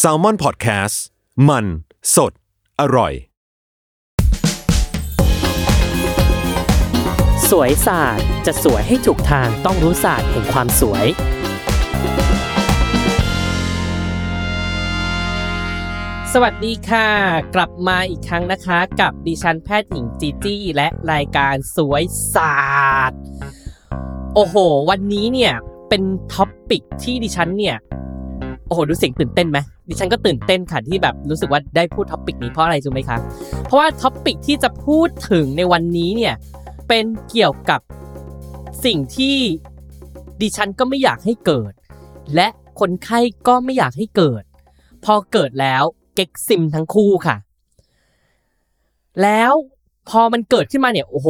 s a l ม o n PODCAST มัน สด อร่อย สวยศาสตร์จะสวยให้ถูกทางต้องรู้ศาสตร์แห่งความสวย สวัสดีค่ะ กลับมาอีกครั้งนะคะ กับดิฉันแพทย์หญิงจีจี้และรายการสวยศาสตร์ โอ้โห วันนี้เนี่ยเป็น topic ที่ดิฉันเนี่ย โอ้โห ดูเสียงตื่นเต้นไหมดิฉันก็ตื่นเต้นค่ะที่แบบรู้สึกว่าได้พูด topic นี้เพราะอะไรรู้ไหมคะ เพราะว่า topic ที่จะพูดถึงในวันนี้เนี่ยเป็นเกี่ยวกับสิ่งที่ดิฉันก็ไม่อยากให้เกิด และคนไข้ก็ไม่อยากให้เกิด พอเกิดแล้วเก็กซิมทั้งคู่ค่ะ แล้วพอมันเกิดขึ้นมาเนี่ยโอ้โห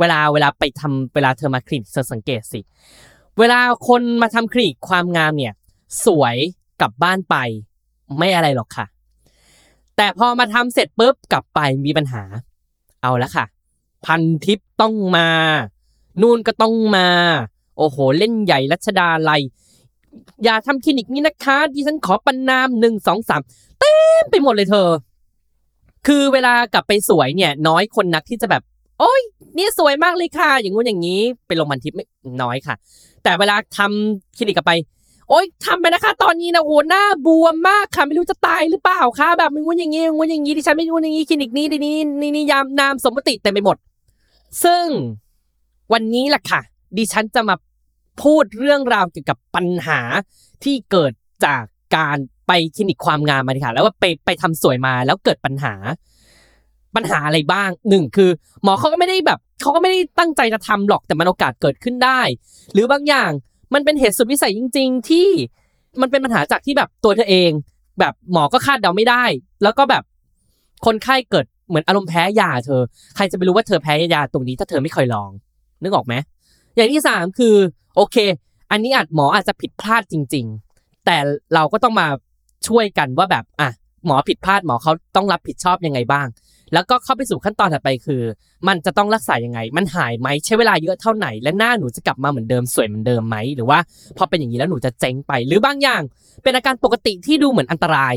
เวลาเวลาไปทำเวลาเธอมาคลินิกเธอสังเกตสิ เวลาคนมาทำคลินิกความงามเนี่ย สวย กลับบ้านไป ไม่อะไรหรอกค่ะ แต่พอมาทำเสร็จปุ๊บกลับไปมีปัญหา เอาละค่ะ พันทิปต้องมา นู่นก็ต้องมา โอ้โห เล่นใหญ่รัชดาลัยอย่าทำคลินิกนี้นะคะดิฉันขอประนามหนึ่งสองสามเต็มไปหมดเลยเธอ คือเวลากลับไปสวยเนี่ย น้อยคนนักที่จะแบบ โอ้ยนี่สวยมากเลยค่ะ อย่างงู้นอย่างนี้ ไปลงบันทิปไม่น้อยค่ะ แต่เวลาทำคลินิกกลับไป โอ๊ยทำไปนะคะ ตอนนี้นะโหหน้าบวมมากค่ะไม่รู้จะตายหรือเปล่าค่ะแบบมึงว่าอย่างงี้มึงว่าอย่างงี้ดิฉันไม่รู้อย่างงี้คลินิกนี้ทีนี้นี่นี่ยามนามสมมติเต็มไปหมด ซึ่งวันนี้แหละค่ะ ดิฉันจะมาพูดเรื่องราวเกี่ยวกับปัญหาที่เกิดจากการไปคลินิกความงามมาค่ะ แล้วว่าไปไปทำสวยมาแล้วเกิดปัญหา ปัญหาอะไรบ้างหนึ่งคือ หมอเขาก็ไม่ได้แบบเขาก็ไม่ได้ตั้งใจจะทำหรอกแต่มันโอกาสเกิดขึ้นได้ หรือบางอย่าง มันเป็นเหตุสุดวิสัยจริง ๆ ที่มันเป็นปัญหาจากที่แบบตัวเธอเอง แบบหมอก็คาดเดาไม่ได้ แล้วก็แบบคนไข้เกิดเหมือนอารมณ์แพ้ยาเธอ ใครจะไปรู้ว่าเธอแพ้ยาตรงนี้ถ้าเธอไม่เคยลอง นึกออกไหมอย่างที่สามคือ โอเค อันนี้อาจหมออาจจะผิดพลาดจริง ๆ แต่เราก็ต้องมาช่วยกันว่าแบบอะหมอผิดพลาดหมอเขาต้องรับผิดชอบยังไงบ้าง แล้วก็เข้าไปสู่ขั้นตอนถัดไปคือ มันจะต้องรักษายังไง มันหายไหมใช้เวลาเยอะเท่าไหร่และหน้าหนูจะกลับมาเหมือนเดิมสวยเหมือนเดิมไหมหรือว่าพอเป็นอย่างนี้แล้วหนูจะเจ๊งไป หรือบางอย่าง เป็นอาการปกติที่ดูเหมือนอันตราย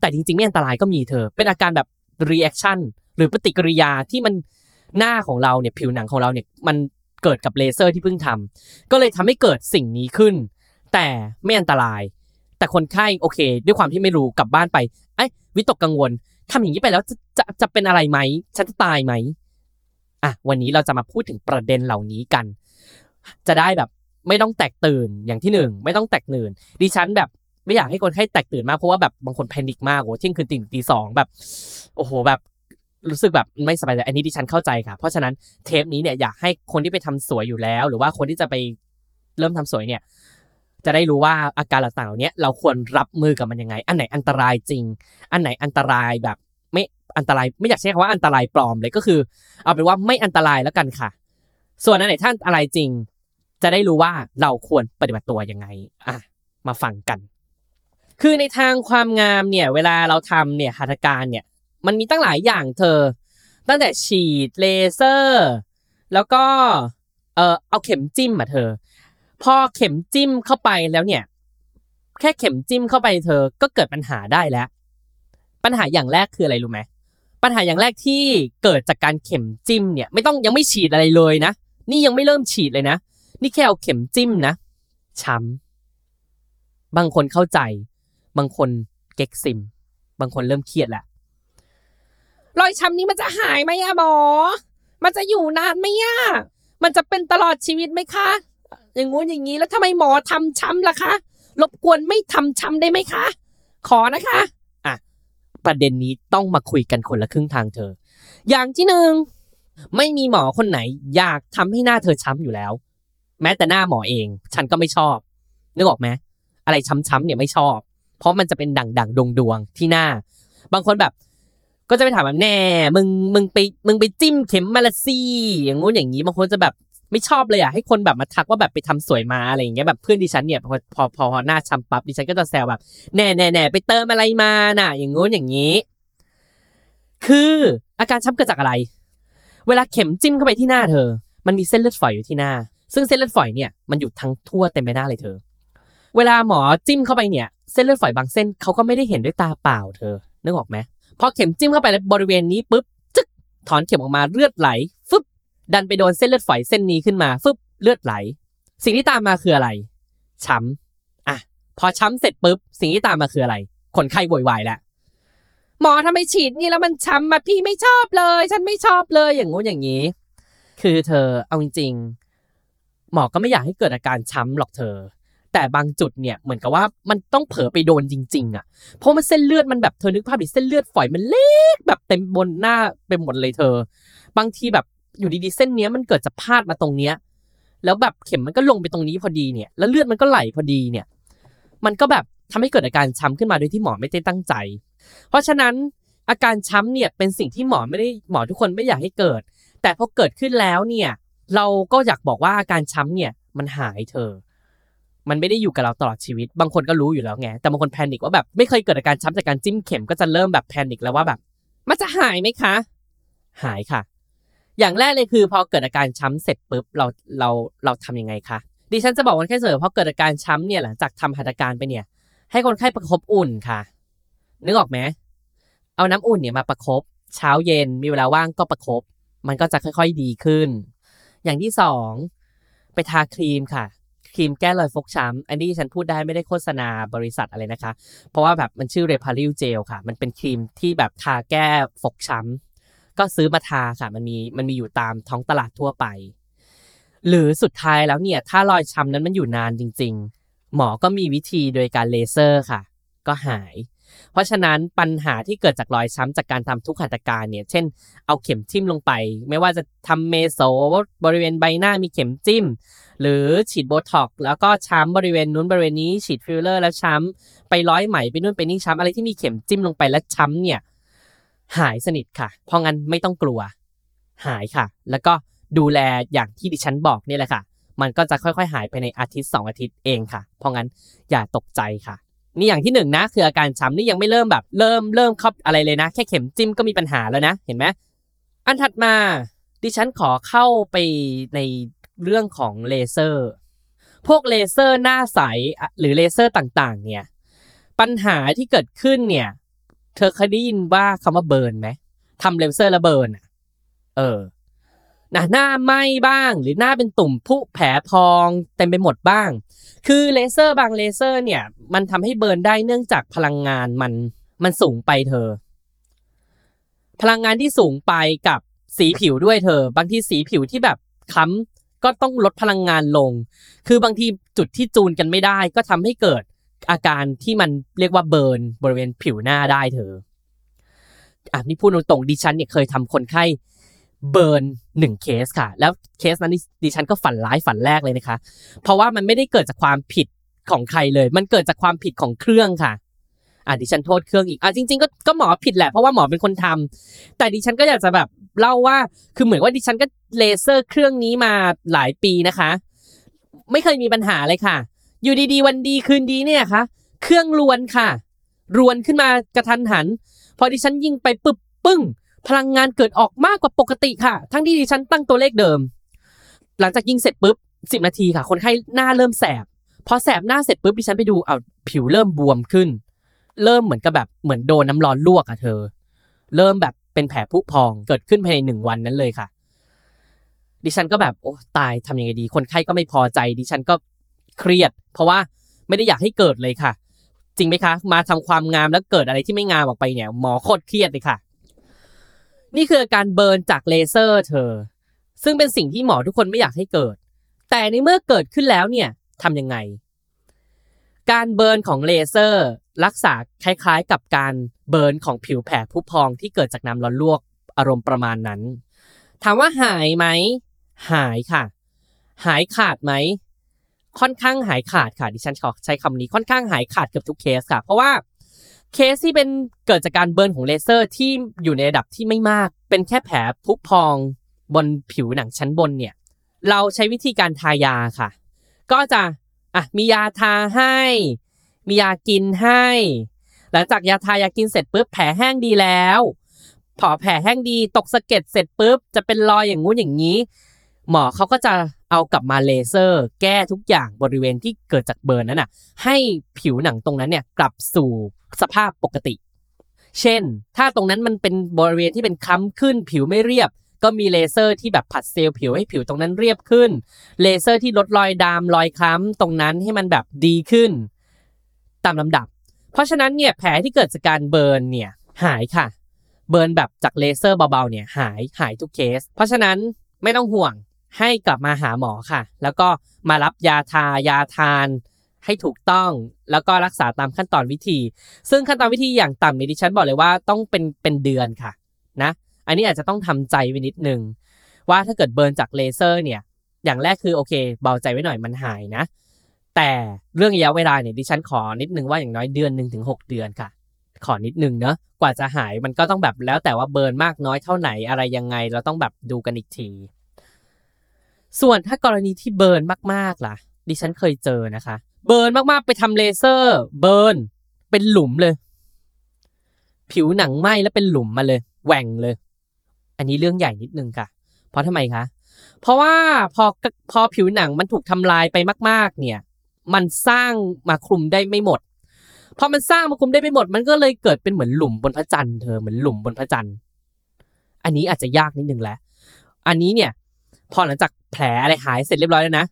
แต่จริงๆ ไม่อันตรายก็มีเธอ เป็นอาการแบบ reaction หรือปฏิกิริยาที่มันหน้าของเราเนี่ยผิวหนังของเราเนี่ยมันเกิดกับเลเซอร์ที่เพิ่งทำก็เลยทำให้เกิดสิ่งนี้ขึ้น แต่ไม่อันตราย แต่คนไข้โอเค ด้วยความที่ไม่รู้กลับบ้านไปไอ้วิตกกังวล ทำอย่างนี้ไปแล้วจะจะจะเป็นอะไรไหมฉันจะตายไหมอะวันนี้เราจะมาพูดถึงประเด็นเหล่านี้กัน จะได้แบบไม่ต้องแตกตื่นอย่างที่หนึ่งไม่ต้องแตกตื่นดิฉันแบบไม่อยากให้คนไข้แตกตื่นมากเพราะว่าแบบบางคนแพนิคมากโอ้เที่ยงคืนตีตีสองแบบ โอ้โหแบบรู้สึกแบบไม่สบายใจอันนี้ดิฉันเข้าใจค่ะ เพราะฉะนั้นเทปนี้เนี่ยอยากให้คนที่ไปทำสวยอยู่แล้ว หรือว่าคนที่จะไปเริ่มทำสวยเนี่ย จะได้รู้ว่าอาการต่างๆเหล่านี้เราควรรับมือกับมันยังไง อันไหนอันตรายจริง อันไหนอันตรายแบบ ไม่อันตรายไม่อยากใช้คำว่าอันตรายปลอมเลยก็คือ เอาเป็นว่าไม่อันตรายแล้วกันค่ะ ส่วนอันไหนท่านอะไรจริง จะได้รู้ว่าเราควรปฏิบัติตัวยังไงอะมาฟังกัน คือในทางความงามเนี่ย เวลาเราทำเนี่ยหัตถการเนี่ย มันมีตั้งหลายอย่างเธอ ตั้งแต่ฉีดเลเซอร์ แล้วก็เออเอาเข็มจิ้มอะเธอ พอเข็มจิ้มเข้าไปแล้วเนี่ย แค่เข็มจิ้มเข้าไปเธอก็เกิดปัญหาได้แล้ว ปัญหาอย่างแรกคืออะไรรู้ไหมปัญหาอย่างแรกที่เกิดจากการเข็มจิ้มเนี่ย ไม่ต้องยังไม่ฉีดอะไรเลยนะนี่ยังไม่เริ่มฉีดเลยนะนี่แค่เอาเข็มจิ้มนะช้ำบางคนเข้าใจ บางคนเก๊กซิม บางคนเริ่มเครียดแหละรอยช้ำนี้มันจะหายไหมอะหมอ มันจะอยู่นานไหมอะมันจะเป็นตลอดชีวิตไหมคะ อย่างงู้นอย่างนี้แล้วทำไมหมอทำช้ำล่ะคะรบกวนไม่ทำช้ำได้ไหมคะ ขอนะคะอะประเด็นนี้ต้องมาคุยกันคนละครึ่งทางเธอ อย่างที่หนึ่งไม่มีหมอคนไหน อยากทำให้หน้าเธอช้ำอยู่แล้ว แม้แต่หน้าหมอเอง ฉันก็ไม่ชอบนึกออกไหมอะไรช้ำๆเนี่ยไม่ชอบ เพราะมันจะเป็นด่างๆดวงดวงที่หน้า บางคนแบบ ก็จะไปถามแบบแน่ มึงมึงไปมึงไปจิ้มเข็มมาละซี่อย่างงู้นอย่างนี้บางคนจะแบบ ไม่ชอบเลยอะให้คนแบบมาทักว่าแบบไปทำสวยมาอะไรอย่างเงี้ยแบบเพื่อนดิฉันเนี่ยพอพอพอหน้าช้ำปั๊บดิฉันก็จะแซวแบบแน่แน่แน่ไปเติมอะไรมาน่ะ อย่างงู้นอย่างนี้ คืออาการช้ำเกิดจากอะไร เวลาเข็มจิ้มเข้าไปที่หน้าเธอ มันมีเส้นเลือดฝอยอยู่ที่หน้า ซึ่งเส้นเลือดฝอยเนี่ยมันอยู่ทั้งทั่วเต็มใบหน้าเลยเธอ เวลาหมอจิ้มเข้าไปเนี่ย เส้นเลือดฝอยบางเส้นเขาก็ไม่ได้เห็นด้วยตาเปล่าเธอนึกออกไหมพอเข็มจิ้มเข้าไปในบริเวณนี้ปุ๊บจึ๊กถอนเข็มออกมาเลือดไหล ดันไปโดนเส้นเลือดฝอยเส้นนี้ขึ้นมาฟึบเลือดไหล สิ่งที่ตามมาคืออะไร ช้ำอะ พอช้ำเสร็จปุ๊บ สิ่งที่ตามมาคืออะไร คนไข้โวยวายแล้วหมอทำไมฉีดนี่แล้วมันช้ำมาพี่ไม่ชอบเลย ฉันไม่ชอบเลยอย่างงู้นอย่างนี้ คือเธอเอาจริงๆหมอก็ไม่อยากให้เกิดอาการช้ำหรอกเธอ แต่บางจุดเนี่ยเหมือนกับว่ามันต้องเผลอไปโดนจริง ๆ อะ เพราะมันเส้นเลือดมันแบบเธอนึกภาพดิเส้นเลือดฝอยมันเล็กแบบเต็มบนหน้าไปหมดเลยเธอ บางทีแบบ อยู่ดีๆเส้นเนี้ยมันเกิดจะพลาดมาตรงเนี้ย แล้วแบบเข็มมันก็ลงไปตรงนี้พอดีเนี่ย แล้วเลือดมันก็ไหลพอดีเนี่ย มันก็แบบทำให้เกิดอาการช้ำขึ้นมาโดยที่หมอไม่ได้ตั้งใจ เพราะฉะนั้นอาการช้ำเนี่ยเป็นสิ่งที่หมอไม่ได้หมอทุกคนไม่อยากให้เกิด แต่พอเกิดขึ้นแล้วเนี่ย เราก็อยากบอกว่าอาการช้ำเนี่ยมันหายเธอ มันไม่ได้อยู่กับเราตลอดชีวิต บางคนก็รู้อยู่แล้วไง แต่บางคนแพนิคว่าแบบไม่เคยเกิดอาการช้ำจากการจิ้มเข็มก็จะเริ่มแบบแพนิคแล้วว่าแบบ มันจะหายไหมคะ หายค่ะ อย่างแรกเลยคือพอเกิดอาการช้ำเสร็จปุ๊บเราเราเราทำยังไงคะดิฉันจะบอกคนไข้เสมอพอเกิดอาการช้ำเนี่ยหลังจากทำหัตถการไปเนี่ย ให้คนไข้ประคบอุ่นค่ะ นึกออกไหมเอาน้ำอุ่นเนี่ยมาประคบเช้าเย็นมีเวลาว่างก็ประคบมันก็จะค่อย ๆดีขึ้น อย่างที่สองไปทาครีมค่ะ ครีมแก้รอยฟกช้ำอันนี้ฉันพูดได้ไม่ได้โฆษณาบริษัทอะไรนะคะ เพราะว่าแบบมันชื่อเรพาริลเจลค่ะ มันเป็นครีมที่แบบทาแก้ฟกช้ำ ก็ซื้อมาทาค่ะ มันมีมันมีอยู่ตามท้องตลาดทั่วไป หรือสุดท้ายแล้วเนี่ย ถ้ารอยช้ำนั้นมันอยู่นานจริง ๆ หมอก็มีวิธีโดยการเลเซอร์ค่ะ ก็หาย เพราะฉะนั้นปัญหาที่เกิดจากรอยช้ำจากการทำทุกหัตถการเนี่ย เช่น เอาเข็มจิ้มลงไป ไม่ว่าจะทำเมโซบริเวณใบหน้ามีเข็มจิ้ม หรือฉีดโบท็อกแล้วก็ช้ำบริเวณนู้นบริเวณนี้ฉีดฟิลเลอร์แล้วช้ำไปร้อยไหมไปนู่นไปนี่ช้ำอะไรที่มีเข็มจิ้มลงไปแล้วช้ำเนี่ย หายสนิทค่ะ เพราะงั้นไม่ต้องกลัว หายค่ะ แล้วก็ดูแลอย่างที่ดิฉันบอกนี่แหละค่ะ มันก็จะค่อยๆ หายไปในอาทิตย์สองอาทิตย์เองค่ะ เพราะงั้นอย่าตกใจค่ะ นี่อย่างที่หนึ่งนะ คืออาการช้ำนี่ยังไม่เริ่มแบบ เริ่มเริ่มเข้าอะไรเลยนะ แค่เข็มจิ้มก็มีปัญหาแล้วนะ เห็นไหมอันถัดมาดิฉันขอเข้าไปในเรื่องของเลเซอร์ พวกเลเซอร์หน้าใสหรือเลเซอร์ต่างๆ เนี่ย ปัญหาที่เกิดขึ้นเนี่ย เธอเคยได้ยินว่าคำว่า burn ไหมทำเลเซอร์แล้ว burn อะ เออนะหน้าไหม้บ้าง หรือหน้าเป็นตุ่มพุแผลพองเต็มไปหมดบ้าง คือเลเซอร์บางเลเซอร์เนี่ย มันทำให้ burn ได้เนื่องจากพลังงานมันมันสูงไปเธอ พลังงานที่สูงไปกับสีผิวด้วยเธอ บางทีสีผิวที่แบบคล้ำก็ต้องลดพลังงานลง คือบางทีจุดที่จูนกันไม่ได้ก็ทำให้เกิด อาการที่มันเรียกว่าเบิร์นบริเวณผิวหน้าได้เธออะนี่พูดตรงๆดิฉันเนี่ยเคยทำคนไข้เบิร์นหนึ่งเคสค่ะ แล้วเคสนั้นดิฉันก็ฝันร้ายฝันแรกเลยนะคะ เพราะว่ามันไม่ได้เกิดจากความผิดของใครเลย มันเกิดจากความผิดของเครื่องค่ะอะดิฉันโทษเครื่องอีกอะจริงๆก็ก็หมอผิดแหละเพราะว่าหมอเป็นคนทำแต่ดิฉันก็อยากจะแบบเล่าว่าคือเหมือนว่าดิฉันก็เลเซอร์เครื่องนี้มาหลายปีนะคะ ไม่เคยมีปัญหาเลยค่ะ อยู่ดีๆ วันดีคืนดีเนี่ยค่ะเครื่องรวนค่ะ รวนขึ้นมากระทันหัน พอดิฉันยิงไปปึ๊บปึ้ง พลังงานเกิดออกมากกว่าปกติค่ะ ทั้งที่ดิฉันตั้งตัวเลขเดิม หลังจากยิงเสร็จปุ๊บสิบนาทีค่ะ คนไข้หน้าเริ่มแสบ พอแสบหน้าเสร็จปุ๊บดิฉันไปดูเอาผิวเริ่มบวมขึ้น เริ่มเหมือนกับแบบเหมือนโดนน้ำร้อนลวกอะเธอ เริ่มแบบเป็นแผลผุพองเกิดขึ้นภายในหนึ่งวันนั้นเลยค่ะ ดิฉันก็แบบโอ้ตายทำยังไงดี คนไข้ก็ไม่พอใจ ดิฉันก็ เครียด เพราะว่าไม่ได้อยากให้เกิดเลยค่ะ จริงไหมคะ มาทำความงามแล้วเกิดอะไรที่ไม่งามออกไปเนี่ย หมอโคตรเครียดเลยค่ะ นี่คืออาการเบิร์นจากเลเซอร์เธอ ซึ่งเป็นสิ่งที่หมอทุกคนไม่อยากให้เกิด แต่ในเมื่อเกิดขึ้นแล้วเนี่ยทำยังไง การ burn ของเลเซอร์ รักษาคล้ายๆ กับการ burn ของผิวแผลผุพองที่เกิดจากน้ำร้อนลวกอารมณ์ประมาณนั้น ถามว่าหายไหม หายค่ะ หายขาดไหม ค่อนข้างหายขาดค่ะดิฉันขอใช้คำนี้ค่อนข้างหายขาดเกือบทุกเคสค่ะ เพราะว่าเคสที่เป็นเกิดจากการ burn ของเลเซอร์ที่อยู่ในระดับที่ไม่มาก เป็นแค่แผลพุพองบนผิวหนังชั้นบนเนี่ย เราใช้วิธีการทายาค่ะ ก็จะอะมียาทาให้ มียากินให้ หลังจากยาทายากินเสร็จปุ๊บแผลแห้งดีแล้วพอแผลแห้งดีตกสะเก็ดเสร็จปุ๊บจะเป็นรอยอย่างงู้นอย่างนี้ หมอเขาก็จะ เอากลับมาเลเซอร์ แก้ทุกอย่างบริเวณที่เกิดจากเบิร์นนั้นน่ะให้ผิวหนังตรงนั้นเนี่ยกลับสู่สภาพปกติ เช่น ถ้าตรงนั้นมันเป็นบริเวณที่เป็นคล้ำขึ้นผิวไม่เรียบ ก็มีเลเซอร์ที่แบบผลัดเซลล์ผิวให้ผิวตรงนั้นเรียบขึ้น เลเซอร์ที่ลดรอยดำรอยคล้ำตรงนั้นให้มันแบบดีขึ้น ตามลำดับ เพราะฉะนั้นเนี่ยแผลที่เกิดจากการ burn เนี่ยหายค่ะ burn แบบจากเลเซอร์เบาๆเนี่ยหายหายทุกเคส เพราะฉะนั้นไม่ต้องห่วง ให้กลับมาหาหมอค่ะ แล้วก็มารับยาทายาทานให้ถูกต้องแล้วก็รักษาตามขั้นตอนวิธี ซึ่งขั้นตอนวิธีอย่างต่ำเนี่ยดิฉันบอกเลยว่าต้องเป็นเป็นเดือนค่ะนะ อันนี้อาจจะต้องทำใจไว้นิดนึงว่าถ้าเกิดเบิร์นจากเลเซอร์เนี่ย อย่างแรกคือโอเค เบาใจไว้หน่อยมันหายนะ แต่เรื่องระยะเวลาเนี่ยดิฉันขอนิดนึงว่าอย่างน้อยเดือนหนึ่งถึงหกเดือนค่ะ ขอนิดนึงเนอะกว่าจะหายมันก็ต้องแบบแล้วแต่ว่าเบิร์นมากน้อยเท่าไหนอะไรยังไง เราต้องแบบดูกันอีกที ส่วนถ้ากรณีที่ burn มากๆล่ะ ดิฉันเคยเจอนะคะ burn มากๆไปทำเลเซอร์ burn เป็นหลุมเลย ผิวหนังไหม้แล้วเป็นหลุมมาเลยแหว่งเลย อันนี้เรื่องใหญ่นิดนึงค่ะ เพราะทำไมคะ เพราะว่าพอพอผิวหนังมันถูกทำลายไปมาก ๆ เนี่ย มันสร้างมาคลุมได้ไม่หมดพอมันสร้างมาคลุมได้ไม่หมด มันก็เลยเกิดเป็นเหมือนหลุมบนพระจันทร์เธอเหมือนหลุมบนพระจันทร์ อันนี้อาจจะยากนิดนึงแหละ อันนี้เนี่ย พอหลังจากแผลอะไรหายเสร็จเรียบร้อยแล้วนะ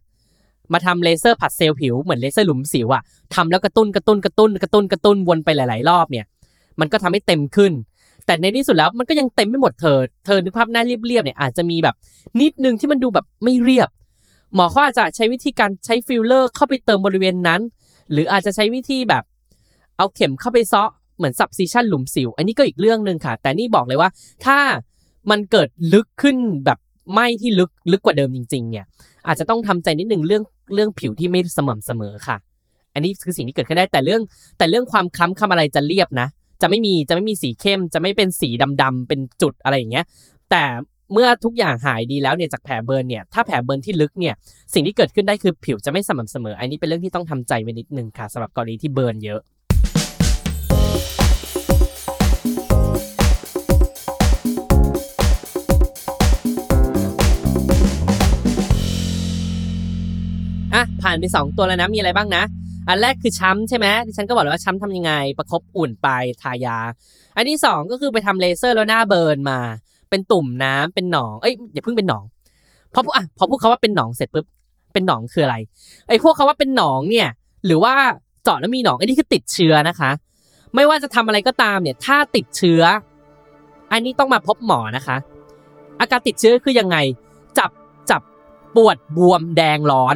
มาทำเลเซอร์ผลัดเซลล์ผิวเหมือนเลเซอร์หลุมสิวอะทำแล้วกระตุ้นกระตุ้นกระตุ้นกระตุ้นกระตุ้นวนไปหลาย ๆ รอบเนี่ย มันก็ทำให้เต็มขึ้น แต่ในที่สุดแล้วมันก็ยังเต็มไม่หมดเธอ เธอนึกภาพหน้าเรียบ ๆ เนี่ยอาจจะมีแบบนิดนึงที่มันดูแบบไม่เรียบ หมอเขาอาจจะใช้วิธีการใช้ฟิลเลอร์เข้าไปเติมบริเวณนั้น หรืออาจจะใช้วิธีแบบ เอาเข็มเข้าไปเซาะเหมือนซับซิชันหลุมสิว อันนี้ก็อีกเรื่องหนึ่งค่ะ แต่นี่บอกเลยว่า ถ้ามันเกิดลึกขึ้นแบบ ไหมที่ลึกลึกกว่าเดิมจริง ๆ เนี่ย อาจจะต้องทำใจนิดนึงเรื่องเรื่องผิวที่ไม่สม่ำเสมอค่ะ อันนี้คือสิ่งที่เกิดขึ้นได้แต่เรื่องแต่เรื่องความคล้ำคำอะไรจะเรียบนะ จะไม่มีจะไม่มีสีเข้ม จะไม่เป็นสีดำๆเป็นจุดอะไรอย่างเงี้ย แต่เมื่อทุกอย่างหายดีแล้วเนี่ยจากแผลเบิร์นเนี่ยถ้าแผลเบิร์นที่ลึกเนี่ยสิ่งที่เกิดขึ้นได้คือผิวจะไม่สม่ำเสมอ อันนี้เป็นเรื่องที่ต้องทำใจไว้นิดนึงค่ะสำหรับกรณีที่เบิร์นเยอะานไป2ตัวแล้วนะมีอะไรบ้างนะ อันแรกคือช้ำใช่ไหมดิฉันก็บอกแล้วว่าช้ำทำยังไง ประคบอุ่นไปทายา อันที่ 2 ก็คือไปทำเลเซอร์แล้วหน้าเบิร์นมา เป็นตุ่มน้ำเป็นหนองเอ้ยอย่าเพิ่งเป็นหนองพอพูดอะพอพูดคาว่าเป็นหนองเสร็จปุ๊บเป็นหนองคืออะไรไอ้พวกคาว่าเป็นหนองเนี่ย หรือว่าเจาะแล้วมีหนองอันนี้คือติดเชื้อนะคะ ไม่ว่าจะทำอะไรก็ตามเนี่ย ถ้าติดเชื้อ อันนี้ต้องมาพบหมอนะคะ อาการติดเชื้อคือยังไง จับจับปวดบวมแดงร้อน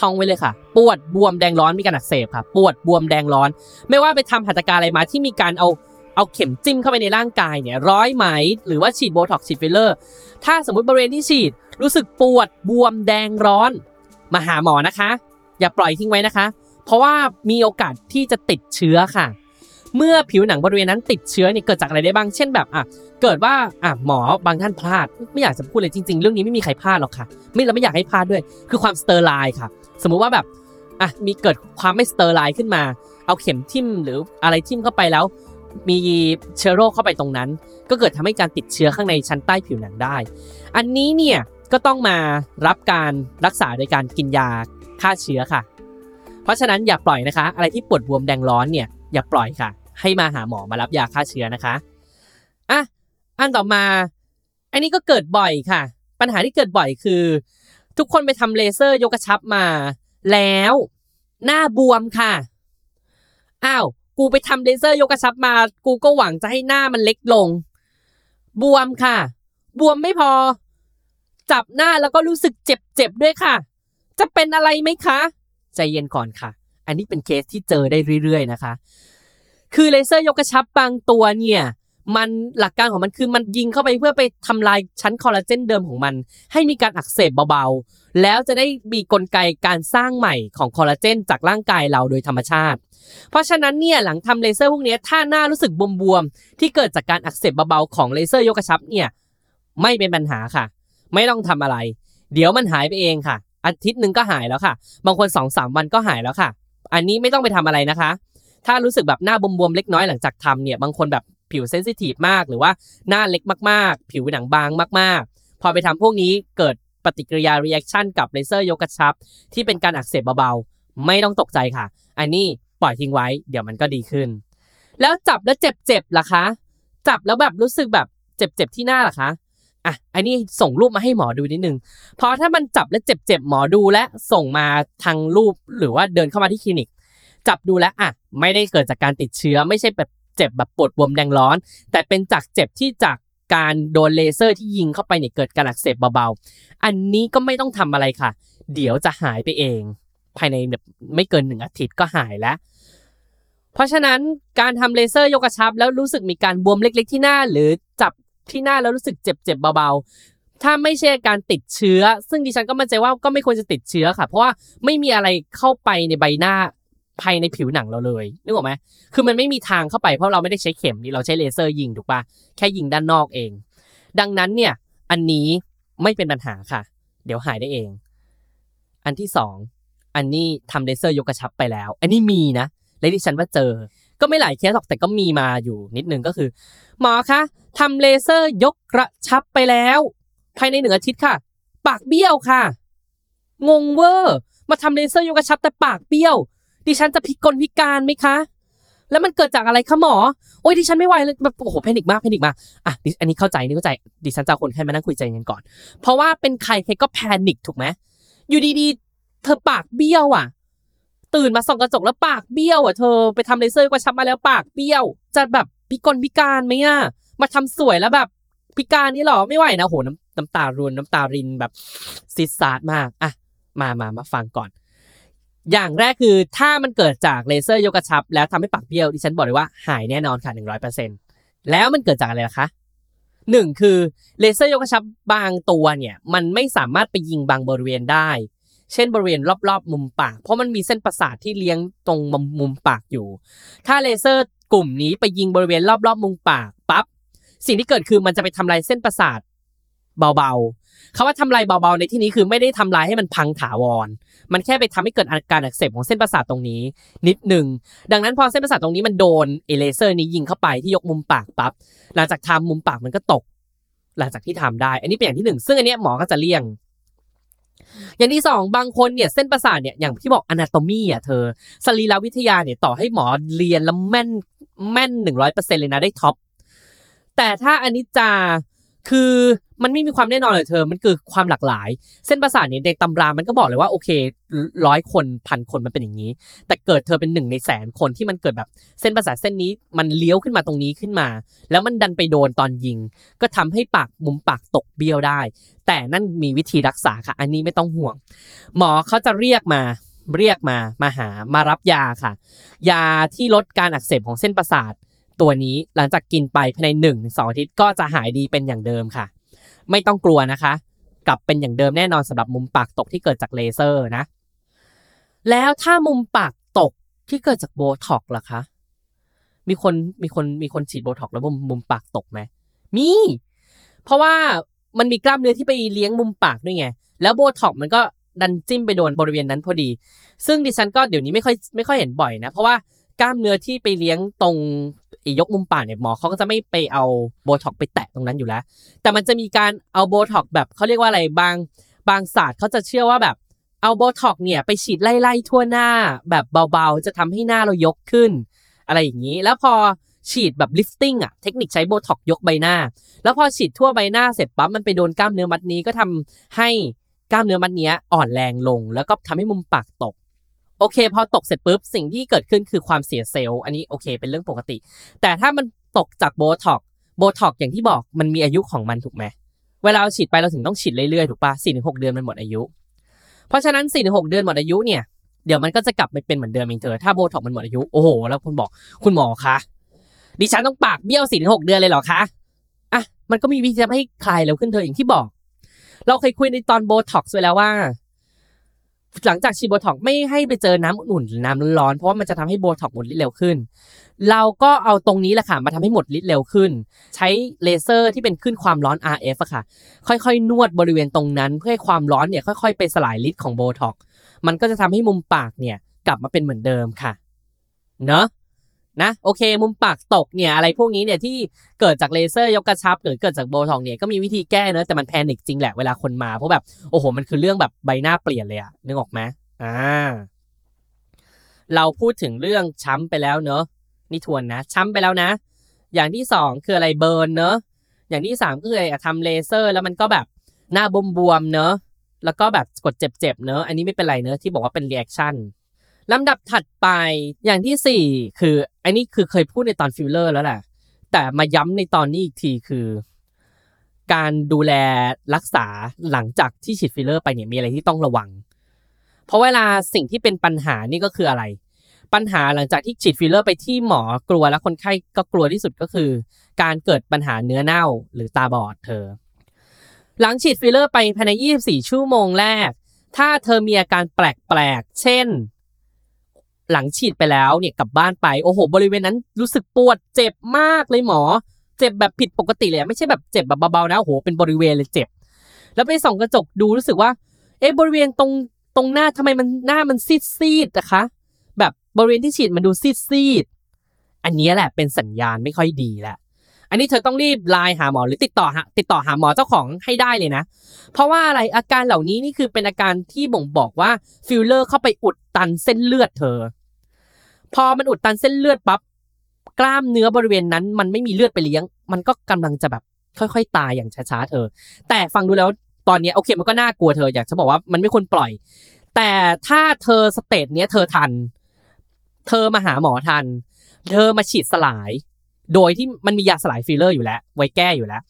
ท่องไว้เลยค่ะ ปวดบวมแดงร้อนมีการอักเสบค่ะ ปวดบวมแดงร้อน ไม่ว่าไปทำหัตถการอะไรมาที่มีการเอาเอาเข็มจิ้มเข้าไปในร่างกายเนี่ยร้อยไหม หรือว่าฉีดโบท็อกซ์ฉีดฟิลเลอร์ ถ้าสมมติบริเวณที่ฉีดรู้สึกปวดบวมแดงร้อน มาหาหมอนะคะ อย่าปล่อยทิ้งไว้นะคะ เพราะว่ามีโอกาสที่จะติดเชื้อค่ะ เมื่อผิวหนังบริเวณนั้นติดเชื้อเนี่ยเกิดจากอะไรได้บ้าง เช่นแบบอะเกิดว่าอะหมอบางท่านพลาด ไม่อยากจะพูดเลยจริง ๆ เรื่องนี้ไม่มีใครพลาดหรอกค่ะ ไม่เราไม่อยากให้พลาดด้วย คือความ sterile ค่ะ สมมุติว่าแบบอะมีเกิดความไม่ sterile ขึ้นมา เอาเข็มทิ่มหรืออะไรทิ่มเข้าไปแล้ว มีเชื้อโรคเข้าไปตรงนั้น ก็เกิดทำให้การติดเชื้อข้างในชั้นใต้ผิวหนังได้ อันนี้เนี่ยก็ต้องมารับการรักษาโดยการกินยาฆ่าเชื้อค่ะ เพราะฉะนั้นอย่าปล่อยนะคะ อะไรที่ปวดบวมแดงร้อนเนี่ยอย่าปล่อยค่ะ ให้มาหาหมอมารับยาฆ่าเชื้อนะคะอะอันต่อมา อันนี้ก็เกิดบ่อยค่ะ ปัญหาที่เกิดบ่อยคือ ทุกคนไปทำเลเซอร์ยกกระชับมา แล้วหน้าบวมค่ะอ้าวกูไปทำเลเซอร์ยกกระชับมา กูก็หวังจะให้หน้ามันเล็กลง บวมค่ะ บวมไม่พอ จับหน้าแล้วก็รู้สึกเจ็บๆด้วยค่ะ จะเป็นอะไรไหมคะ ใจเย็นก่อนค่ะ อันนี้เป็นเคสที่เจอได้เรื่อยๆนะคะ คือเลเซอร์ยกกระชับบางตัวเนี่ยมันหลักการของมันคือมันยิงเข้าไปเพื่อไปทำลายชั้นคอลลาเจนเดิมของมัน ให้มีการอักเสบเบาๆ แล้วจะได้มีกลไกการสร้างใหม่ของคอลลาเจนจากร่างกายเราโดยธรรมชาติ เพราะฉะนั้นเนี่ยหลังทำเลเซอร์พวกนี้ถ้าหน้ารู้สึกบวมๆ ที่เกิดจากการอักเสบเบาๆของเลเซอร์ยกกระชับเนี่ยไม่เป็นปัญหาค่ะ ไม่ต้องทำอะไร เดี๋ยวมันหายไปเองค่ะ อาทิตย์หนึ่งก็หายแล้วค่ะ บางคน2อสวันก็หายแล้วค่ะ อันนี้ไม่ต้องไปทำอะไรนะคะ ถ้ารู้สึกแบบหน้าบวมๆเล็กน้อยหลังจากทำเนี่ยบางคนแบบผิวเซนซิทีฟมากหรือว่าหน้าเล็กมากๆ ผิวหนังบางมากๆ พอไปทำพวกนี้เกิดปฏิกิริยา reaction กับเลเซอร์ยกกระชับ ที่เป็นการอักเสบเบาๆ ไม่ต้องตกใจค่ะ อันนี้ปล่อยทิ้งไว้เดี๋ยวมันก็ดีขึ้น แล้วจับแล้วเจ็บๆล่ะคะ จับแล้วแบบรู้สึกแบบเจ็บๆที่หน้าล่ะคะอะอันนี้ส่งรูปมาให้หมอดูนิดนึงเพราะถ้ามันจับแล้วเจ็บๆหมอดูและส่งมาทางรูปหรือว่าเดินเข้ามาที่คลินิก จับดูแล้วอะไม่ได้เกิดจากการติดเชื้อ ไม่ใช่แบบเจ็บแบบปวดบวมแดงร้อน แต่เป็นจากเจ็บที่จากการโดนเลเซอร์ที่ยิงเข้าไปเนี่ยเกิดการอักเสบเบาๆ อันนี้ก็ไม่ต้องทำอะไรค่ะ เดี๋ยวจะหายไปเอง ภายในแบบไม่เกินหนึ่งอาทิตย์ก็หายแล้ว เพราะฉะนั้นการทำเลเซอร์ยกกระชับ แล้วรู้สึกมีการบวมเล็ก ๆ ที่หน้า หรือจับที่หน้าแล้วรู้สึกเจ็บๆเบาๆ ถ้าไม่ใช่การติดเชื้อ ซึ่งดิฉันก็มั่นใจว่าก็ไม่ควรจะติดเชื้อค่ะ เพราะว่าไม่มีอะไรเข้าไปในใบหน้า ภายในผิวหนังเราเลยนึกออกไหมคือมันไม่มีทางเข้าไปเพราะเราไม่ได้ใช้เข็มนี่เราใช้เลเซอร์ยิงถูกปะแค่ยิงด้านนอกเอง ดังนั้นเนี่ยอันนี้ไม่เป็นปัญหาค่ะ เดี๋ยวหายได้เอง อันที่สองอันนี้ทำเลเซอร์ยกกระชับไปแล้ว อันนี้มีนะและดิฉันว่าเจอ ก็ไม่หลายเคสหรอกแต่ก็มีมาอยู่นิดนึงก็คือ หมอคะทำเลเซอร์ยกกระชับไปแล้ว ภายในหนึ่งอาทิตย์ค่ะ ปากเบี้ยวค่ะ งงเวอร์ มาทำเลเซอร์ยกกระชับแต่ปากเบี้ยว ดิฉันจะพิกลพิการไหมคะ แล้วมันเกิดจากอะไรคะหมอ โอ้ยดิฉันไม่ไหวเลยแบบโอ้โห panic มาก panic มากอะอันนี้เข้าใจนี่เข้าใจดิฉันจะคนไข้มานั่งคุยใจกันก่อน เพราะว่าเป็นใครใครก็ panic ถูกไหมอยู่ดีๆ เธอปากเบี้ยวอะ ตื่นมาส่องกระจกแล้วปากเบี้ยวอะเธอไปทำเลเซอร์กระชับมาแล้วปากเบี้ยว จะแบบพิกลพิการไหมอะมาทำสวยแล้วแบบพิการนี่หรอไม่ไหวนะโหน้ำน้ำตารวนน้ำตารินแบบซิดซาดมากอะมามามาฟังก่อน อย่างแรกคือถ้ามันเกิดจากเลเซอร์ยกกระชับ แล้วทำให้ปากเบี้ยวดิฉันบอกเลยว่าหายแน่นอนค่ะหนึ่งร้อยเปอร์เซ็นต์แล้วมันเกิดจากอะไรล่ะคะหนึ่งคือเลเซอร์ยกกระชับบางตัวเนี่ยมันไม่สามารถไปยิงบางบริเวณได้ เช่นบริเวณรอบๆ มุมปาก เพราะมันมีเส้นประสาทที่เลี้ยงตรงมุมปากอยู่ ถ้าเลเซอร์กลุ่มนี้ไปยิงบริเวณรอบๆ มุมปากปั๊บสิ่งที่เกิดคือมันจะไปทำลายเส้นประสาทเบาๆ คาว่าทำลายเบาๆในที่นี้คือไม่ได้ทำลายให้มันพังถาวร มันแค่ไปทำให้เกิดอาการอักเสบของเส้นประสาทตรงนี้ นิดหนึ่ง ดังนั้นพอเส้นประสาทตรงนี้มันโดนเอเลเซอร์นี้ยิงเข้าไปที่ยกมุมปากปั๊บหลังจากทำมุมปากมันก็ตก หลังจากที่ทำได้ อันนี้เป็นอย่างที่หนึ่งซึ่งอันนี้หมอก็จะเลี่ยง อย่างที่สองบางคนเนี่ยเส้นประสาทเนี่ยอย่างที่บอก anatomy อะเธอสรีรวิทยาเนี่ยต่อให้หมอเรียนแล้วแม่นแม่นหนึ่งร้อยเปอร์เซ็นต์เลยนะได้ top แต่ถ้าอันนี้จา คือมันไม่มีความแน่นอนเลยเธอ มันคือความหลากหลาย เส้นประสาทเนี่ยในตำรามันก็บอกเลยว่าโอเคร้อยคนพันคนมันเป็นอย่างนี้ แต่เกิดเธอเป็นหนึ่งในแสนคนที่มันเกิดแบบเส้นประสาทเส้นนี้มันเลี้ยวขึ้นมาตรงนี้ขึ้นมา แล้วมันดันไปโดนตอนยิง ก็ทำให้ปากมุมปากตกเบี้ยวได้ แต่นั่นมีวิธีรักษาค่ะ อันนี้ไม่ต้องห่วง หมอเขาจะเรียกมาเรียกมามาหามารับยาค่ะ ยาที่ลดการอักเสบของเส้นประสาท ตัวนี้หลังจากกินไปภายในหนึ่งสองอาทิตย์ก็จะหายดีเป็นอย่างเดิมค่ะ ไม่ต้องกลัวนะคะ กลับเป็นอย่างเดิมแน่นอนสำหรับมุมปากตกที่เกิดจากเลเซอร์นะ แล้วถ้ามุมปากตกที่เกิดจากโบท็อกซ์ล่ะคะ มีคนมีคนมีคนฉีดโบท็อกซ์แล้วมุมมุมปากตกไหมมี เพราะว่ามันมีกล้ามเนื้อที่ไปเลี้ยงมุมปากด้วยไง แล้วโบท็อกซ์มันก็ดันจิ้มไปโดนบริเวณนั้นพอดี ซึ่งดิฉันก็เดี๋ยวนี้ไม่ค่อยไม่ค่อยเห็นบ่อยนะ เพราะว่ากล้ามเนื้อที่ไปเลี้ยงตรง ยกมุมปากเนี่ยหมอเขาก็จะไม่ไปเอาโบท็อกซ์ไปแตะตรงนั้นอยู่แล้ว แต่มันจะมีการเอาโบท็อกซ์แบบเขาเรียกว่าอะไรบางบางศาสตร์เขาจะเชื่อว่าแบบเอาโบท็อกซ์เนี่ยไปฉีดไล่ๆทั่วหน้า แบบเบาๆ จะทำให้หน้าเรายกขึ้น อะไรอย่างนี้ แล้วพอฉีดแบบ lifting อะเทคนิคใช้โบท็อกซ์ยกใบหน้า แล้วพอฉีดทั่วใบหน้าเสร็จปั๊บมันไปโดนกล้ามเนื้อมัดนี้ก็ทำให้กล้ามเนื้อมัดนี้อ่อนแรงลง แล้วก็ทำให้มุมปากตก โอเค พอตกเสร็จปุ๊บสิ่งที่เกิดขึ้นคือความเสีย self อันนี้โอเค เป็นเรื่องปกติ แต่ถ้ามันตกจากโบท็อกซ์โบท็อกซ์อย่างที่บอกมันมีอายุของมันถูกไหมเวลาเราฉีดไปเราถึงต้องฉีดเรื่อยๆถูกปะสี่ถึงหกเดือนมันหมดอายุ เพราะฉะนั้นสี่ถึงหกเดือนหมดอายุเนี่ยเดี๋ยวมันก็จะกลับไปเป็นเหมือนเดิมเองเธอถ้าโบท็อกซ์มันหมดอายุโอ้โหแล้วคุณบอกคุณหมอคะดิฉันต้องปากเบี้ยวสี่ถึงหกเดือนเลยเหรอคะอะมันก็มีวิธีทำให้คลายเร็วขึ้นเธออย่างที่บอก เราเคยคุยในตอนโบท็อกซ์ไว้แล้วว่า หลังจากฉีดโบท็อกซ์ไม่ให้ไปเจอน้ำอุ่นหรือน้ำร้อนเพราะว่ามันจะทำให้โบท็อกซ์หมดฤทธิ์เร็วขึ้น เราก็เอาตรงนี้แหละค่ะมาทำให้หมดฤทธิ์เร็วขึ้น ใช้เลเซอร์ที่เป็นคลื่นความร้อน RF อะค่ะ ค่อยๆ นวดบริเวณตรงนั้น เพื่อให้ความร้อนเนี่ยค่อย ๆ ไปสลายฤทธิ์ของโบท็อกซ์มันก็จะทำให้มุมปากเนี่ยกลับมาเป็นเหมือนเดิมค่ะ เนาะ นะโอเค มุมปากตกเนี่ยอะไรพวกนี้เนี่ยที่เกิดจากเลเซอร์ยกกระชับหรือเกิดจากโบท็อกซ์เนี่ยก็มีวิธีแก้เนอะแต่มัน panic จริงแหละเวลาคนมาเพราะแบบโอ้โหมันคือเรื่องแบบใบหน้าเปลี่ยนเลยอะนึกออกไหมอ่าเราพูดถึงเรื่องช้ำไปแล้วเนอะนี่ทวนนะ ช้ำไปแล้วนะ อย่างที่สองคืออะไร burn เนอะอย่างที่สามก็คือทำเลเซอร์แล้วมันก็แบบหน้าบวมๆเนอะแล้วก็แบบกดเจ็บๆเนอะอันนี้ไม่เป็นไรเนอะที่บอกว่าเป็น reaction ลำดับถัดไปอย่างที่สี่คืออันนี้คือเคยพูดในตอนฟิลเลอร์แล้วแหละ แต่มาย้ำในตอนนี้อีกทีคือ การดูแลรักษาหลังจากที่ฉีดฟิลเลอร์ไปเนี่ยมีอะไรที่ต้องระวัง เพราะเวลาสิ่งที่เป็นปัญหานี่ก็คืออะไร ปัญหาหลังจากที่ฉีดฟิลเลอร์ไปที่หมอกลัวแล้วคนไข้ก็กลัวที่สุดก็คือ การเกิดปัญหาเนื้อเน่าหรือตาบอดเธอ หลังฉีดฟิลเลอร์ไปภายใน 24 ชั่วโมงแรก ถ้าเธอมีอาการแปลกๆ เช่น หลังฉีดไปแล้วเนี่ยกลับบ้านไปโอ้โห บริเวณนั้นรู้สึกปวดเจ็บมากเลยหมอ เจ็บแบบผิดปกติเลยไม่ใช่แบบเจ็บแบบเบาๆนะโอ้โหเป็นบริเวณเลยเจ็บ แล้วไปส่องกระจกดูรู้สึกว่าเอ๊ะบริเวณตรงตรงหน้าทำไมมันหน้ามันซีดซีดนะคะ แบบบริเวณที่ฉีดมันดูซีดซีดอันนี้แหละเป็นสัญญาณไม่ค่อยดีแหละอันนี้เธอต้องรีบไลน์หาหมอหรือติดต่อหาติดต่อหาหมอเจ้าของให้ได้เลยนะ เพราะว่าอะไรอาการเหล่านี้นี่คือเป็นอาการที่บ่งบอกว่าฟิลเลอร์เข้าไปอุดตันเส้นเลือดเธอ พอมันอุดตันเส้นเลือดปั๊บกล้ามเนื้อบริเวณนั้น มันไม่มีเลือดไปเลี้ยง มันก็กำลังจะแบบค่อย ๆ ตายอย่างช้าๆเธอ แต่ฟังดูแล้วตอนนี้โอเคมันก็น่ากลัวเธออยากจะบอกว่ามันไม่ควรปล่อย แต่ถ้าเธอ stage เนี้ยเธอทัน เธอมาหาหมอทัน เธอมาฉีดสลาย โดยที่มันมียาสลายฟิลเลอร์อยู่แล้ว ไว้แก้อยู่แล้ว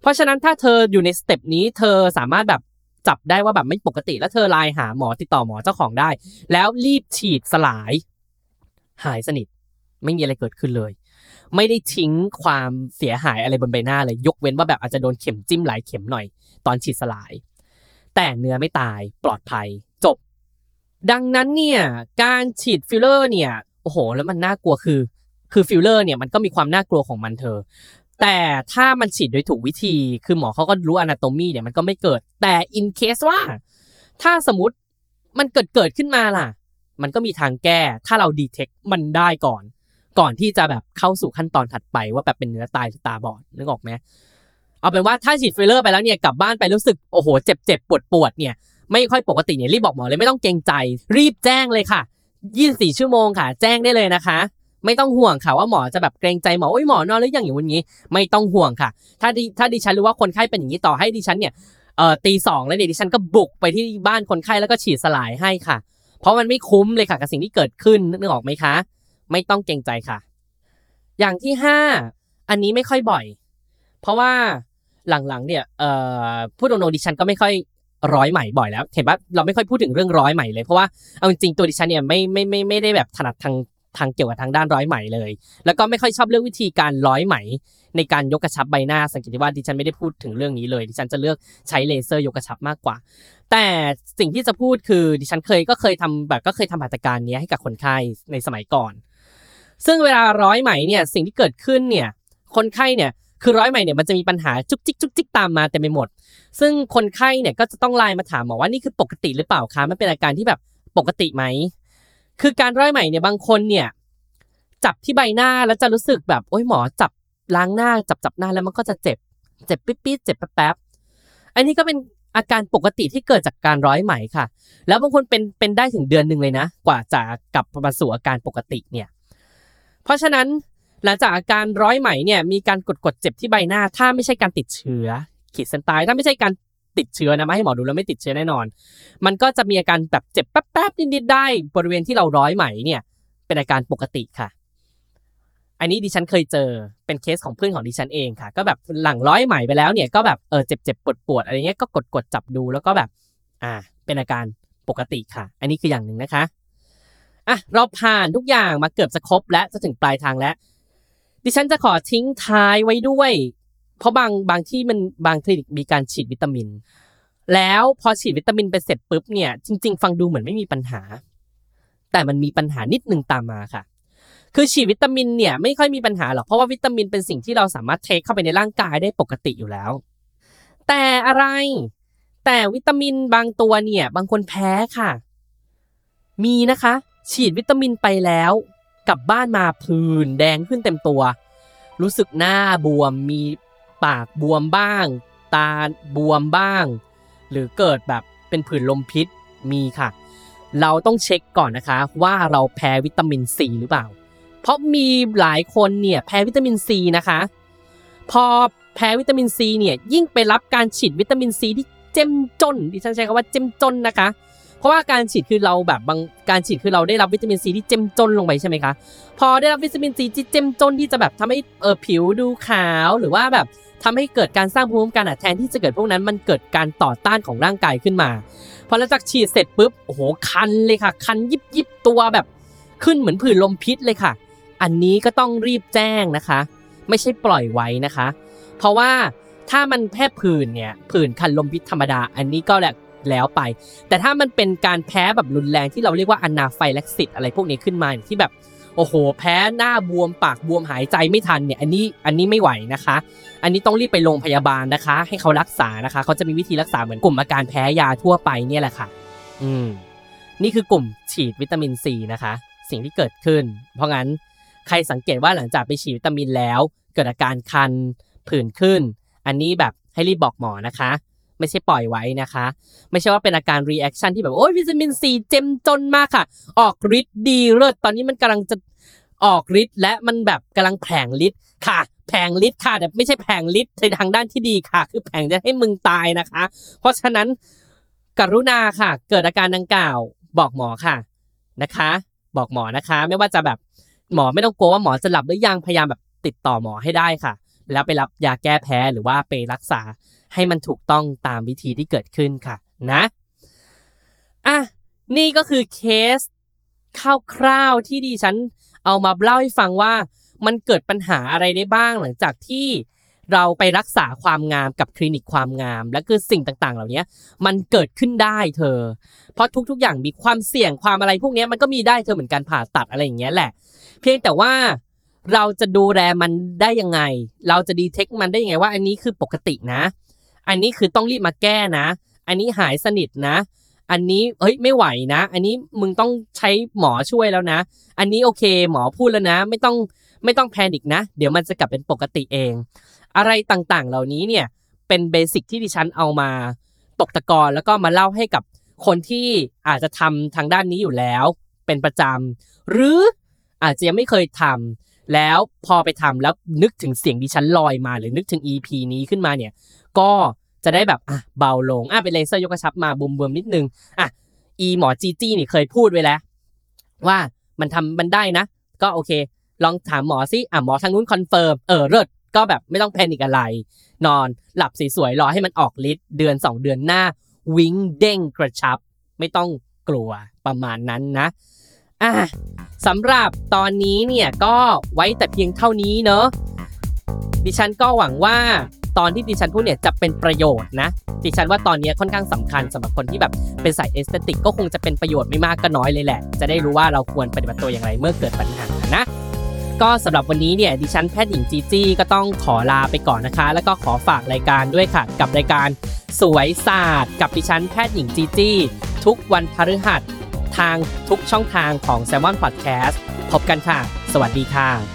เพราะฉะนั้นถ้าเธออยู่ใน step นี้ เธอสามารถแบบจับได้ว่าแบบไม่ปกติ แล้วเธอไลน์หาหมอติดต่อหมอเจ้าของได้ แล้วรีบฉีดสลาย หายสนิท ไม่มีอะไรเกิดขึ้นเลย ไม่ได้ทิ้งความเสียหายอะไรบนใบหน้าเลย ยกเว้นว่าแบบอาจจะโดนเข็มจิ้มหลายเข็มหน่อย ตอนฉีดสลาย แต่เนื้อไม่ตายปลอดภัยจบ ดังนั้นเนี่ยการฉีดฟิลเลอร์เนี่ยโอ้โห แล้วมันน่ากลัวคือ คือฟิลเลอร์เนี่ยมันก็มีความน่ากลัวของมันเธอ แต่ถ้ามันฉีดโดยถูกวิธี คือหมอเขาก็รู้ anatomy เนี่ยมันก็ไม่เกิด แต่ in case ว่า ถ้าสมมติมันเกิดเกิดขึ้นมาล่ะ มันก็มีทางแก้ถ้าเรา detect มันได้ก่อน ก่อนที่จะแบบเข้าสู่ขั้นตอนถัดไปว่าแบบเป็นเนื้อตายหรือตาบอดนึกออกไหมเอาเป็นว่าถ้าฉีดฟิลเลอร์ไปแล้วเนี่ยกลับบ้านไปรู้สึกโอ้โหเจ็บเจ็บปวดปวดเนี่ยไม่ค่อยปกติเนี่ยรีบบอกหมอเลยไม่ต้องเกรงใจ รีบแจ้งเลยค่ะ 24 ชั่วโมงค่ะ แจ้งได้เลยนะคะ ไม่ต้องห่วงค่ะว่าหมอจะแบบเกรงใจหมอโอ้ยหมอนอนหรือยังอย่างนี้ ไม่ต้องห่วงค่ะ ถ้าดิถ้าดิฉันรู้ว่าคนไข้เป็นอย่างนี้ต่อให้ดิฉันเนี่ยเอ่อตีสองแล้วเนี่ยดิฉันก็บุกไปที่บ้านคนไข้แล้วก็ฉีดสลายให้ค่ะ เพราะมันไม่คุ้มเลยค่ะกับสิ่งที่เกิดขึ้นนึกออกไหมคะ ไม่ต้องเกรงใจค่ะ อย่างที่ห้าอันนี้ไม่ค่อยบ่อย เพราะว่าหลังๆเนี่ยเอ่อพูดตรงๆดิฉันก็ไม่ค่อยร้อยใหม่บ่อยแล้ว เห็นปะเราไม่ค่อยพูดถึงเรื่องร้อยใหม่เลยเพราะว่าเอาจริงๆตัวดิฉันเนี่ยไม่ไม่ไม่ไม่ได้แบบถนัดทาง ทางเกี่ยวกับทางด้านร้อยไหมเลย แล้วก็ไม่ค่อยชอบเรื่องวิธีการร้อยไหม ในการยกกระชับใบหน้าสังเกตว่าดิฉันไม่ได้พูดถึงเรื่องนี้เลย ดิฉันจะเลือกใช้เลเซอร์ยกกระชับมากกว่า แต่สิ่งที่จะพูดคือดิฉันเคยก็เคยทำแบบก็เคยทำหัตถการนี้ให้กับคนไข้ในสมัยก่อน ซึ่งเวลาร้อยไหมเนี่ยสิ่งที่เกิดขึ้นเนี่ยคนไข้เนี่ยคือร้อยไหมเนี่ยมันจะมีปัญหาจุกจิกจุกจิกตามมาเต็มไปหมด ซึ่งคนไข้เนี่ยก็จะต้องไลน์มาถามหมอว่านี่คือปกติหรือเปล่าคะมันเป็นอาการที่แบบปกติไหม คือการร้อยไหมเนี่ยบางคนเนี่ย จับที่ใบหน้าแล้วจะรู้สึกแบบโอ้ยหมอจับล้างหน้าจับจับหน้าแล้วมันก็จะเจ็บ เจ็บปิ๊ดปิ๊ดเจ็บแป๊บๆอันนี้ก็เป็นอาการปกติที่เกิดจากการร้อยไหมค่ะ แล้วบางคนเป็นเป็นได้ถึงเดือนหนึ่งเลยนะ กว่าจะกลับมาสู่อาการปกติเนี่ย เพราะฉะนั้นหลังจากอาการร้อยไหมเนี่ยมีการกดกดเจ็บที่ใบหน้า ถ้าไม่ใช่การติดเชื้อขีดเส้นตายถ้าไม่ใช่การ ติดเชื้อนะไมาให้หมอดูแล้วไม่ติดเชื้อแน่นอน มันก็จะมีอาการแบบเจ็บแป๊บๆนิดๆได้ บริเวณที่เราร้อยไหมเนี่ย เป็นอาการปกติค่ะ อันนี้ดิฉันเคยเจอเป็นเคสของเพื่อนของดิฉันเองค่ะ ก็แบบหลังร้อยไหมไปแล้วเนี่ยก็แบบเออเจ็บเจ็บปวดปวดอะไรเงี้ยก็กดกดจับดูแล้วก็แบบ อ่า เป็นอาการปกติค่ะ อันนี้คืออย่างหนึ่งนะคะอะเราผ่านทุกอย่างมาเกือบจะครบและจะถึงปลายทางแล้วดิฉันจะขอทิ้งท้ายไว้ด้วย เพราะบางบางที่มันบางคลินิกมีการฉีดวิตามิน แล้วพอฉีดวิตามินไปเสร็จปุ๊บเนี่ยจริง ๆ ฟังดูเหมือนไม่มีปัญหา แต่มันมีปัญหานิดนึงตามมาค่ะ คือฉีดวิตามินเนี่ยไม่ค่อยมีปัญหาหรอกเพราะว่าวิตามินเป็นสิ่งที่เราสามารถเทคเข้าไปในร่างกายได้ปกติอยู่แล้ว แต่อะไรแต่วิตามินบางตัวเนี่ย บางคนแพ้ค่ะ มีนะคะ ฉีดวิตามินไปแล้วกลับบ้านมาผื่นแดงขึ้นเต็มตัว รู้สึกหน้าบวมมี ปากบวมบ้าง ตาบวมบ้าง หรือเกิดแบบเป็นผื่นลมพิษมีค่ะ เราต้องเช็คก่อนนะคะว่าเราแพ้วิตามินซีหรือเปล่า เพราะมีหลายคนเนี่ยแพ้วิตามินซีนะคะ พอแพ้วิตามินซีเนี่ยยิ่งไปรับการฉีดวิตามินซีที่เจ้มจนดิฉันใช้คำว่าเจ้มจนนะคะ เพราะว่าการฉีดคือเราแบบบางการฉีดคือเราได้รับวิตามินซีที่เจ้มจนลงไปใช่ไหมคะพอได้รับวิตามินซีที่เจ้มจนที่จะแบบทำให้เออผิวดูขาวหรือว่าแบบ ทำให้เกิดการสร้างภูมิคุ้มกันอะแทนที่จะเกิดพวกนั้นมันเกิดการต่อต้านของร่างกายขึ้นมา พอหลังจากฉีดเสร็จปุ๊บโอ้โหคันเลยค่ะ คันยิบยิบตัวแบบขึ้นเหมือนผื่นลมพิษเลยค่ะ อันนี้ก็ต้องรีบแจ้งนะคะ ไม่ใช่ปล่อยไว้นะคะ เพราะว่าถ้ามันแพ้ผื่นเนี่ยผื่นคันลมพิษธรรมดา อันนี้ก็แหละแล้วไป แต่ถ้ามันเป็นการแพ้แบบรุนแรงที่เราเรียกว่าอนาไฟแล็กซิสอะไรพวกนี้ขึ้นมาที่แบบ โอ้โห แพ้หน้าบวมปากบวมหายใจไม่ทันเนี่ยอันนี้อันนี้ไม่ไหวนะคะ อันนี้ต้องรีบไปโรงพยาบาลนะคะ ให้เขารักษานะคะ เขาจะมีวิธีรักษาเหมือนกลุ่มอาการแพ้ยาทั่วไปเนี่ยแหละค่ะ อืม นี่คือกลุ่มฉีดวิตามินซีนะคะ สิ่งที่เกิดขึ้น เพราะงั้นใครสังเกตว่าหลังจากไปฉีดวิตามินแล้ว เกิดอาการคันผื่นขึ้น อันนี้แบบให้รีบบอกหมอนะคะ ไม่ใช่ปล่อยไว้นะคะ ไม่ใช่ว่าเป็นอาการ reaction ที่แบบ โอ้ยวิตามินซีเข้มข้นมากค่ะ ออกฤทธิ์ดีเลิศตอนนี้มันกำลังจะออกฤทธิ์และมันแบบกำลังแผลงฤทธิ์ค่ะ แผลงฤทธิ์ค่ะแต่ไม่ใช่แผลงฤทธิ์ในทางด้านที่ดีค่ะ คือแผลงจะให้มึงตายนะคะ เพราะฉะนั้นกรุณาค่ะ เกิดอาการดังกล่าวบอกหมอค่ะนะคะ บอกหมอนะคะ ไม่ว่าจะแบบหมอไม่ต้องกลัวว่าหมอจะหลับหรือยังพยายามแบบติดต่อหมอให้ได้ค่ะ แล้วไปรับยาแก้แพ้หรือว่าไปรักษา ให้มันถูกต้องตามวิธีที่เกิดขึ้นค่ะนะอะนี่ก็คือเคสคร่าวๆที่ดิฉันเอามาเล่าให้ฟังว่ามันเกิดปัญหาอะไรได้บ้างหลังจากที่เราไปรักษาความงามกับคลินิกความงาม และคือสิ่งต่างๆ เหล่านี้มันเกิดขึ้นได้เธอ เพราะทุกๆ อย่างมีความเสี่ยงความอะไรพวกนี้มันก็มีได้เธอเหมือนการผ่าตัดอะไรอย่างเงี้ยแหละ เพียงแต่ว่าเราจะดูแลมันได้ยังไง เราจะดีเทคมันได้ยังไงว่าอันนี้คือปกตินะ อันนี้คือต้องรีบมาแก้นะ อันนี้หายสนิทนะ อันนี้เฮ้ยไม่ไหวนะ อันนี้มึงต้องใช้หมอช่วยแล้วนะ อันนี้โอเค หมอพูดแล้วนะ ไม่ต้องไม่ต้องแพนิกนะ เดี๋ยวมันจะกลับเป็นปกติเอง อะไรต่างๆ เหล่านี้เนี่ยเป็น basic ที่ดิฉันเอามาตกตะกอนแล้วก็มาเล่าให้กับคนที่อาจจะทำทางด้านนี้อยู่แล้ว เป็นประจำหรืออาจจะยังไม่เคยทำ แล้วพอไปทำแล้วนึกถึงเสียงดิฉันลอยมา หรือนึกถึง EP นี้ขึ้นมาเนี่ย ก็จะได้แบบอะเบาลงอะเป็นเลเซอร์ยกกระชับมาบุมบวมๆนิดนึงอะอีหมอจีจี้นี่เคยพูดไว้แล้ว ว่ามันทำมันได้นะ ก็โอเค ลองถามหมอสิอะหมอทางนู้น confirm เออเลิศก็แบบไม่ต้อง panic อะไร นอนหลับสวยๆรอให้มันออกฤทธิ์เดือน 2 เดือนหน้า วิงเด้งกระชับ ไม่ต้องกลัวประมาณนั้นนะ อะสำหรับตอนนี้เนี่ยก็ไว้แต่เพียงเท่านี้เนอะดิฉันก็หวังว่าตอนที่ดิฉันพูดเนี่ยจะเป็นประโยชน์นะดิฉันว่าตอนนี้ค่อนข้างสำคัญสำหรับคนที่แบบเป็นสาย aesthetic ก็คงจะเป็นประโยชน์ไม่มากก็น้อยเลยแหละ จะได้รู้ว่าเราควรปฏิบัติตัวอย่างไรเมื่อเกิดปัญหานะ ก็สำหรับวันนี้เนี่ยดิฉันแพทย์หญิงจีจี้ก็ต้องขอลาไปก่อนนะคะ แล้วก็ขอฝากรายการด้วยค่ะ กับรายการสวยศาสตร์ กับดิฉันแพทย์หญิงจีจี้ทุกวันพฤหัส ทางทุกช่องทางของ s ซ l m o n Podcast พบกันค่ะ สวัสดีค่ะ